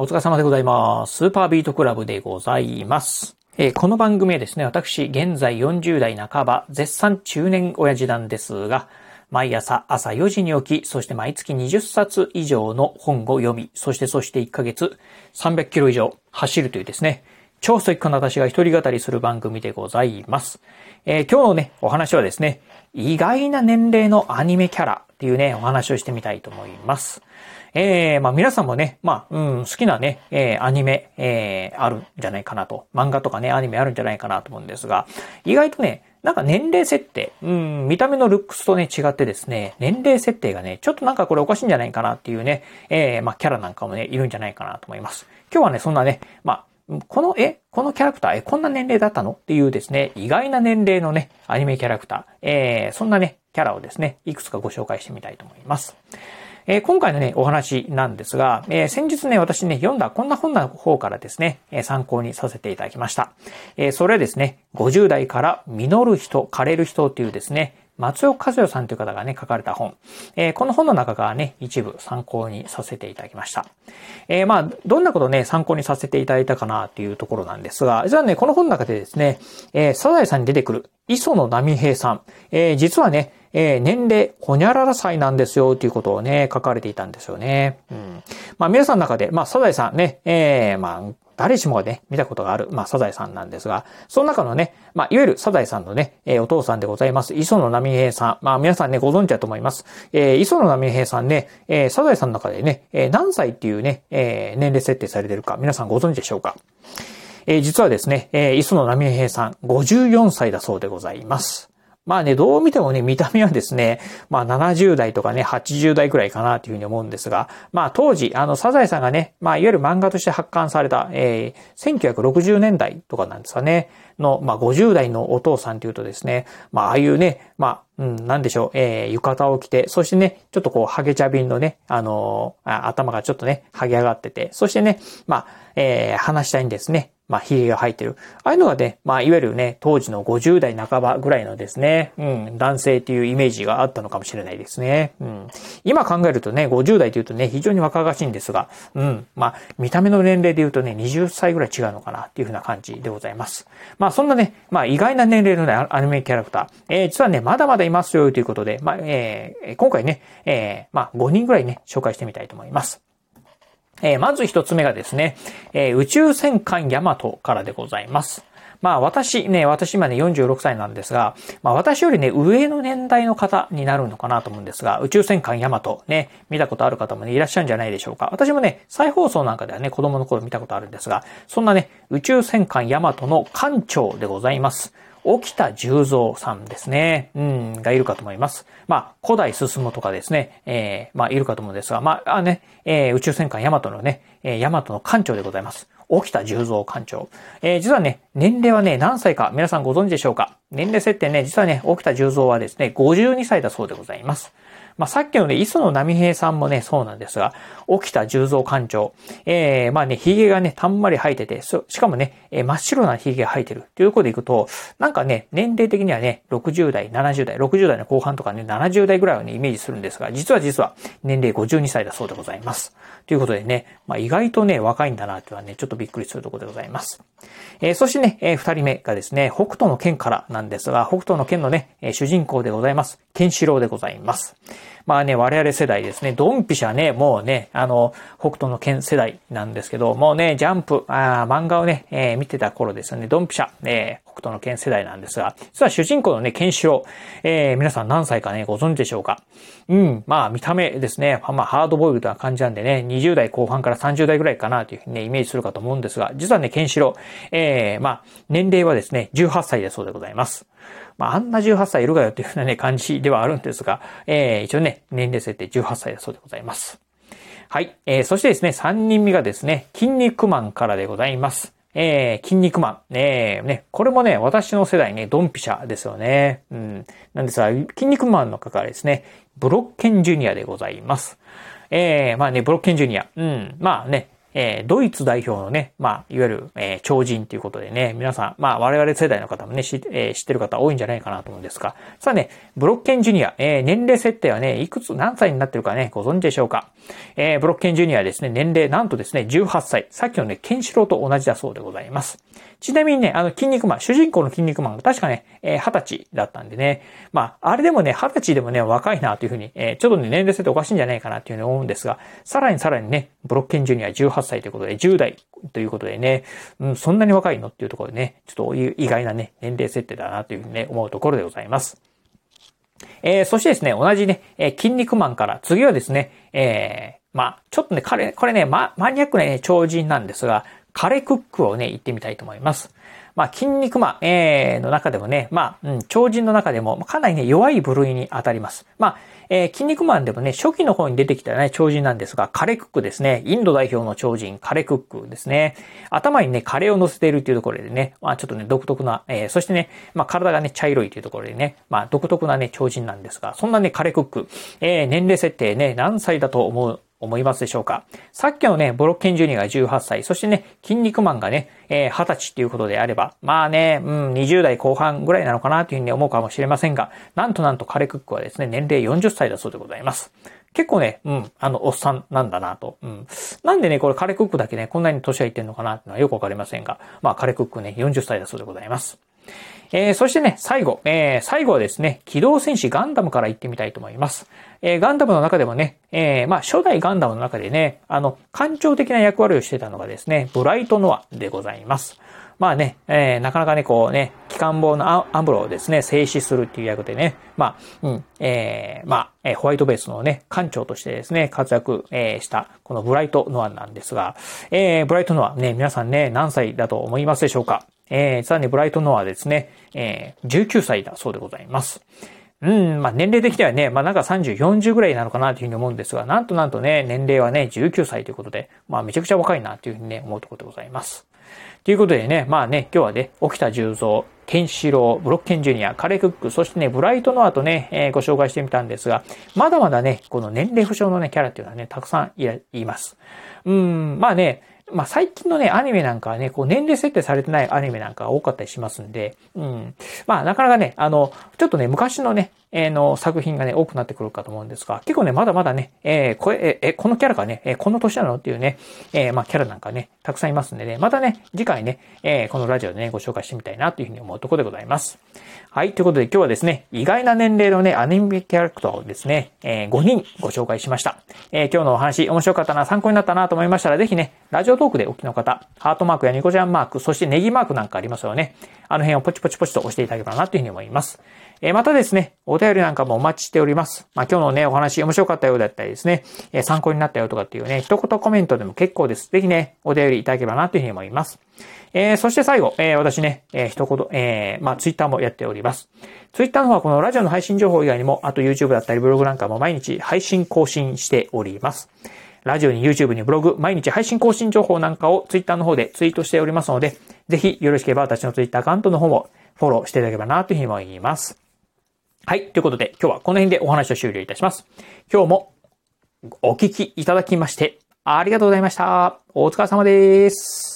お疲れ様でございます。スーパービートクラブでございます。えーこの番組はですね、私、現在40代半ば、絶賛中年親父なんですが、毎朝朝4時に起き、そして毎月20冊以上の本を読み、そしてそして1ヶ月300キロ以上走るというですね、超ストイックな私が一人語りする番組でございます。えー今日のね、お話はですね、意外な年齢のアニメキャラっていうね、お話をしてみたいと思います。えー、まあ皆さんもね、まあ、うん、好きなね、えーアニメ、えーあるんじゃないかなと。漫画とかね、アニメあるんじゃないかなと思うんですが、意外とね、なんか年齢設定、うん、見た目のルックスとね、違ってですね、年齢設定がね、ちょっとなんかこれおかしいんじゃないかなっていうね、えーまあキャラなんかもね、いるんじゃないかなと思います。今日はね、そんなね、まあ、この、え、このキャラクター、え、こんな年齢だったの？っていうですね、意外な年齢のね、アニメキャラクター、えー、そんなね、キャラをですね、いくつかご紹介してみたいと思います。えー今回のね、お話なんですが、えー先日ね、私ね、読んだこんな本の方からですね、えー参考にさせていただきました。えそれはですね、50代から実る人、枯れる人っていうですね、松尾和代さんという方がね、書かれた本。えーこの本の中からね、一部参考にさせていただきました。えーまあ、どんなことをね、参考にさせていただいたかなっていうところなんですが、実はね、この本の中でですね、えーサザエさんに出てくる磯野波平さん。えー実はね、えー年齢、ほにゃらら歳なんですよ、ということをね、書かれていたんですよね。うん。まあ、皆さんの中で、まあ、サザエさんね、えーまあ、誰しもがね、見たことがある、まあ、サザエさんなんですが、その中のね、まあ、いわゆるサザエさんのね、えーお父さんでございます、磯野波平さん。まあ、皆さんね、ご存知だと思います。えー磯野波平さんね、えーサザエさんの中でね、えー何歳っていうね、えー年齢設定されてるか、皆さんご存知でしょうかえー実はですね、えー磯野波平さん、54歳だそうでございます。まあね、どう見てもね、見た目はですね、まあ70代とかね、80代くらいかなというふうに思うんですが、まあ当時、あの、サザエさんがね、まあいわゆる漫画として発刊された、えー1960年代とかなんですかね、の、まあ50代のお父さんというとですね、まあああいうね、まあ、うん、なんでしょう、えー浴衣を着て、そしてね、ちょっとこう、ハゲ茶瓶のね、あのーあ頭がちょっとね、ハゲ上がってて、そしてね、まあ、えー話したいんですね、まあ、髭が生えてる。ああいうのがね、まあ、いわゆるね、当時の50代半ばぐらいのですね、うん、男性っていうイメージがあったのかもしれないですね。うん。今考えるとね、50代というとね、非常に若々しいんですが、うん、まあ、見た目の年齢で言うとね、20歳ぐらい違うのかなっていうふうな感じでございます。まあ、そんなね、まあ、意外な年齢のね、アニメキャラクター、えー実はね、まだまだいますよということで、まあ、えー今回ね、えーまあ、5人ぐらいね、紹介してみたいと思います。えーまず一つ目がですね、えー宇宙戦艦ヤマトからでございます。まあ私ね、私今ね46歳なんですが、まあ私よりね、上の年代の方になるのかなと思うんですが、宇宙戦艦ヤマトね、見たことある方もね、いらっしゃるんじゃないでしょうか。私もね、再放送なんかではね、子供の頃見たことあるんですが、そんなね、宇宙戦艦ヤマトの艦長でございます。沖田十三さんですね。うん、がいるかと思います。まあ、古代進むとかですね、えー、まあ、いるかと思うんですが、まあ、あね、えー宇宙戦艦ヤマトのね、えーヤマトの艦長でございます。沖田十三艦長。えー実はね、年齢はね、何歳か皆さんご存知でしょうか年齢設定ね、実はね、沖田十三はですね、52歳だそうでございます。まあ、さっきのね、磯野波平さんもね、そうなんですが、沖田十三艦長。えー、まあね、髭がね、たんまり生えてて、そしかもね、えー真っ白な髭が生えてるということでいくと、なんかね、年齢的にはね、60代、70代、60代の後半とかね、70代ぐらいをね、イメージするんですが、実は実は、年齢52歳だそうでございます。ということでね、まあ、意外とね、若いんだなっていうのはね、ちょっとびっくりするところでございます。えーそしてね、えー二人目がですね、北斗の剣からなんですが、北斗の剣のね、えー主人公でございます。ケンシロウでございます。まあね、我々世代ですね、ドンピシャね、もうね、あの、北斗の剣世代なんですけど、もうね、ジャンプ、あ漫画をね、えー見てた頃ですよね、ドンピシャ、えー北斗の剣世代なんですが、実は主人公のね、ケンシロウ、えー皆さん何歳かね、ご存知でしょうか？うん、まあ見た目ですね、まあハードボイルドな感じなんでね、20代後半から30代ぐらいかなというふうにね、イメージするかと思うんですが、実はね、ケンシロウ、えーまあ、年齢はですね、18歳だそうでございます。まあ、あんな18歳いるかよっていうふうなね、感じではあるんですが、えー、一応ね、年齢設定18歳だそうでございます。はい。えー、そしてですね、3人目がですね、筋肉マンからでございます。えー、筋肉マン。ねね、これもね、私の世代ね、ドンピシャですよね。うん。なんですが、筋肉マンの方ですね、ブロッケンジュニアでございます。えー、まあね、ブロッケンジュニア。うん。まあね、えー、ドイツ代表のね、まあ、いわゆる、えー、超人ということでね、皆さん、まあ、我々世代の方もね、知,、えー、知ってる方多いんじゃないかなと思うんですが、さあね、ブロッケンジュニア、えー、年齢設定はね、いくつ、何歳になってるかね、ご存知でしょうか？えー、ブロッケンジュニアですね、年齢、なんとですね、18歳。さっきのね、ケンシロウと同じだそうでございます。ちなみにね、あの、筋肉マン、主人公の筋肉マンが確かね、えー、20歳だったんでね、まあ、あれでもね、20歳でもね、若いなというふうに、えー、ちょっとね、年齢設定おかしいんじゃないかなというふうに思うんですが、さらにさらにね、ブロッケンジュニア18歳ということで、10代ということでね、うん、そんなに若いのっていうところでね、ちょっと意外なね、年齢設定だなというふうにね、思うところでございます。えー、そしてですね、同じね、えー、筋肉マンから次はですね、えー、まあ、ちょっとね、彼、これね、ま、マニアックな、ね、超人なんですが、カレクックをね、言ってみたいと思います。まあ、筋肉マン、えー、の中でもね、まあ、うん、超人の中でも、かなりね、弱い部類に当たります。まあ、えー、筋肉マンでもね、初期の方に出てきたね、超人なんですが、カレクックですね。インド代表の超人、カレクックですね。頭にね、カレーを乗せているというところでね、まあちょっとね、独特な、えー、そしてね、まあ体がね、茶色いというところでね、まあ独特なね、超人なんですが、そんなね、カレクック、えー、年齢設定ね、何歳だと思う思いますでしょうか？さっきのね、ボロッケンジュニアが18歳、そしてね、筋肉マンがね、えー、20歳っていうことであれば、まあね、うん、20代後半ぐらいなのかなというふうに思うかもしれませんが、なんとなんとカレクックはですね、年齢40歳だそうでございます。結構ね、うん、あの、おっさんなんだなと。うん。なんでね、これカレクックだけね、こんなに年はいってんのかなってのはよくわかりませんが、まあ、カレクックね、40歳だそうでございます。えー、そしてね、最後、えー、最後はですね、機動戦士ガンダムから行ってみたいと思います。えー、ガンダムの中でもね、えー、まあ、初代ガンダムの中でね、あの、官庁的な役割をしてたのがですね、ブライトノアでございます。まあね、えー、なかなかね、こうね、機関棒のアンブロをですね、静止するっていう役でね、まあ、うん、えー、まあ、えホワイトベースのね、艦長としてですね、活躍、えー、した、このブライトノアなんですが、えー、ブライトノアね、皆さんね、何歳だと思いますでしょうか？えー、さらにブライトノアですね、えー、19歳だそうでございます。うん、まあ年齢的にはね、まあなんか30、40ぐらいなのかなというふうに思うんですが、なんとなんとね、年齢はね、19歳ということで、まあめちゃくちゃ若いなというふうにね、思うところでございます。ということでね、まあね、今日はね、沖田十三、ケンシロウ、ブロッケンジュニア、カレークック、そしてね、ブライトノアとね、えー、ご紹介してみたんですが、まだまだね、この年齢不詳のね、キャラっていうのはね、たくさんいいます。うん、まあね、まあ最近のね、アニメなんかはね、こう年齢設定されてないアニメなんかが多かったりしますんで、うん。まあなかなかね、あの、ちょっとね、昔のね、え、の作品がね、多くなってくるかと思うんですが、結構ね、まだまだね、えー、これ、えー、このキャラがね、えー、この年なのっていうね、えー、まあキャラなんかね、たくさんいますんでね、またね、次回ね、えー、このラジオでね、ご紹介してみたいなというふうに思うところでございます。はい、ということで今日はですね、意外な年齢のね、アニメキャラクターをですね、えー、5人ご紹介しました。えー、今日のお話面白かったな、参考になったなと思いましたら、ぜひね、ラジオトークでお聞きの方、ハートマークやニコジャンマーク、そしてネギマークなんかありますよね。あの辺をポチポチポチと押していただければなというふうに思います。えまたですね、お便りなんかもお待ちしております。まあ、今日のね、お話面白かったようだったりですね、え参考になったよとかっていうね、一言コメントでも結構です。ぜひね、お便りいただければなというふうに思います。えー、そして最後、えー、私ね、えー、一言、えー、まあ、ツイッターもやっております。ツイッターの方はこのラジオの配信情報以外にも、あと YouTube だったりブログなんかも毎日配信更新しております。ラジオに YouTube にブログ、毎日配信更新情報なんかを Twitter の方でツイートしておりますので、ぜひよろしければ私の Twitter アカウントの方もフォローしていただければなというふうに思います。はい。ということで、今日はこの辺でお話を終了いたします。今日もお聞きいただきまして、ありがとうございました。お疲れ様です。